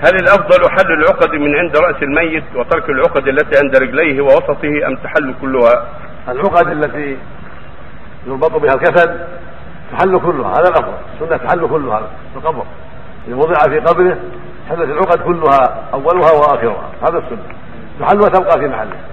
هل الأفضل حل العقد من عند رأس الميت وترك العقد التي عند رجليه ووسطه أم تحل كلها؟ العقد التي يربط بها الكفن تحل كلها هذا الأفضل السنة تحل كلها في القبر. اذا وضع في قبره حلت العقد كلها أولها وآخرها هذا السنة. تحل وتبقى في محلها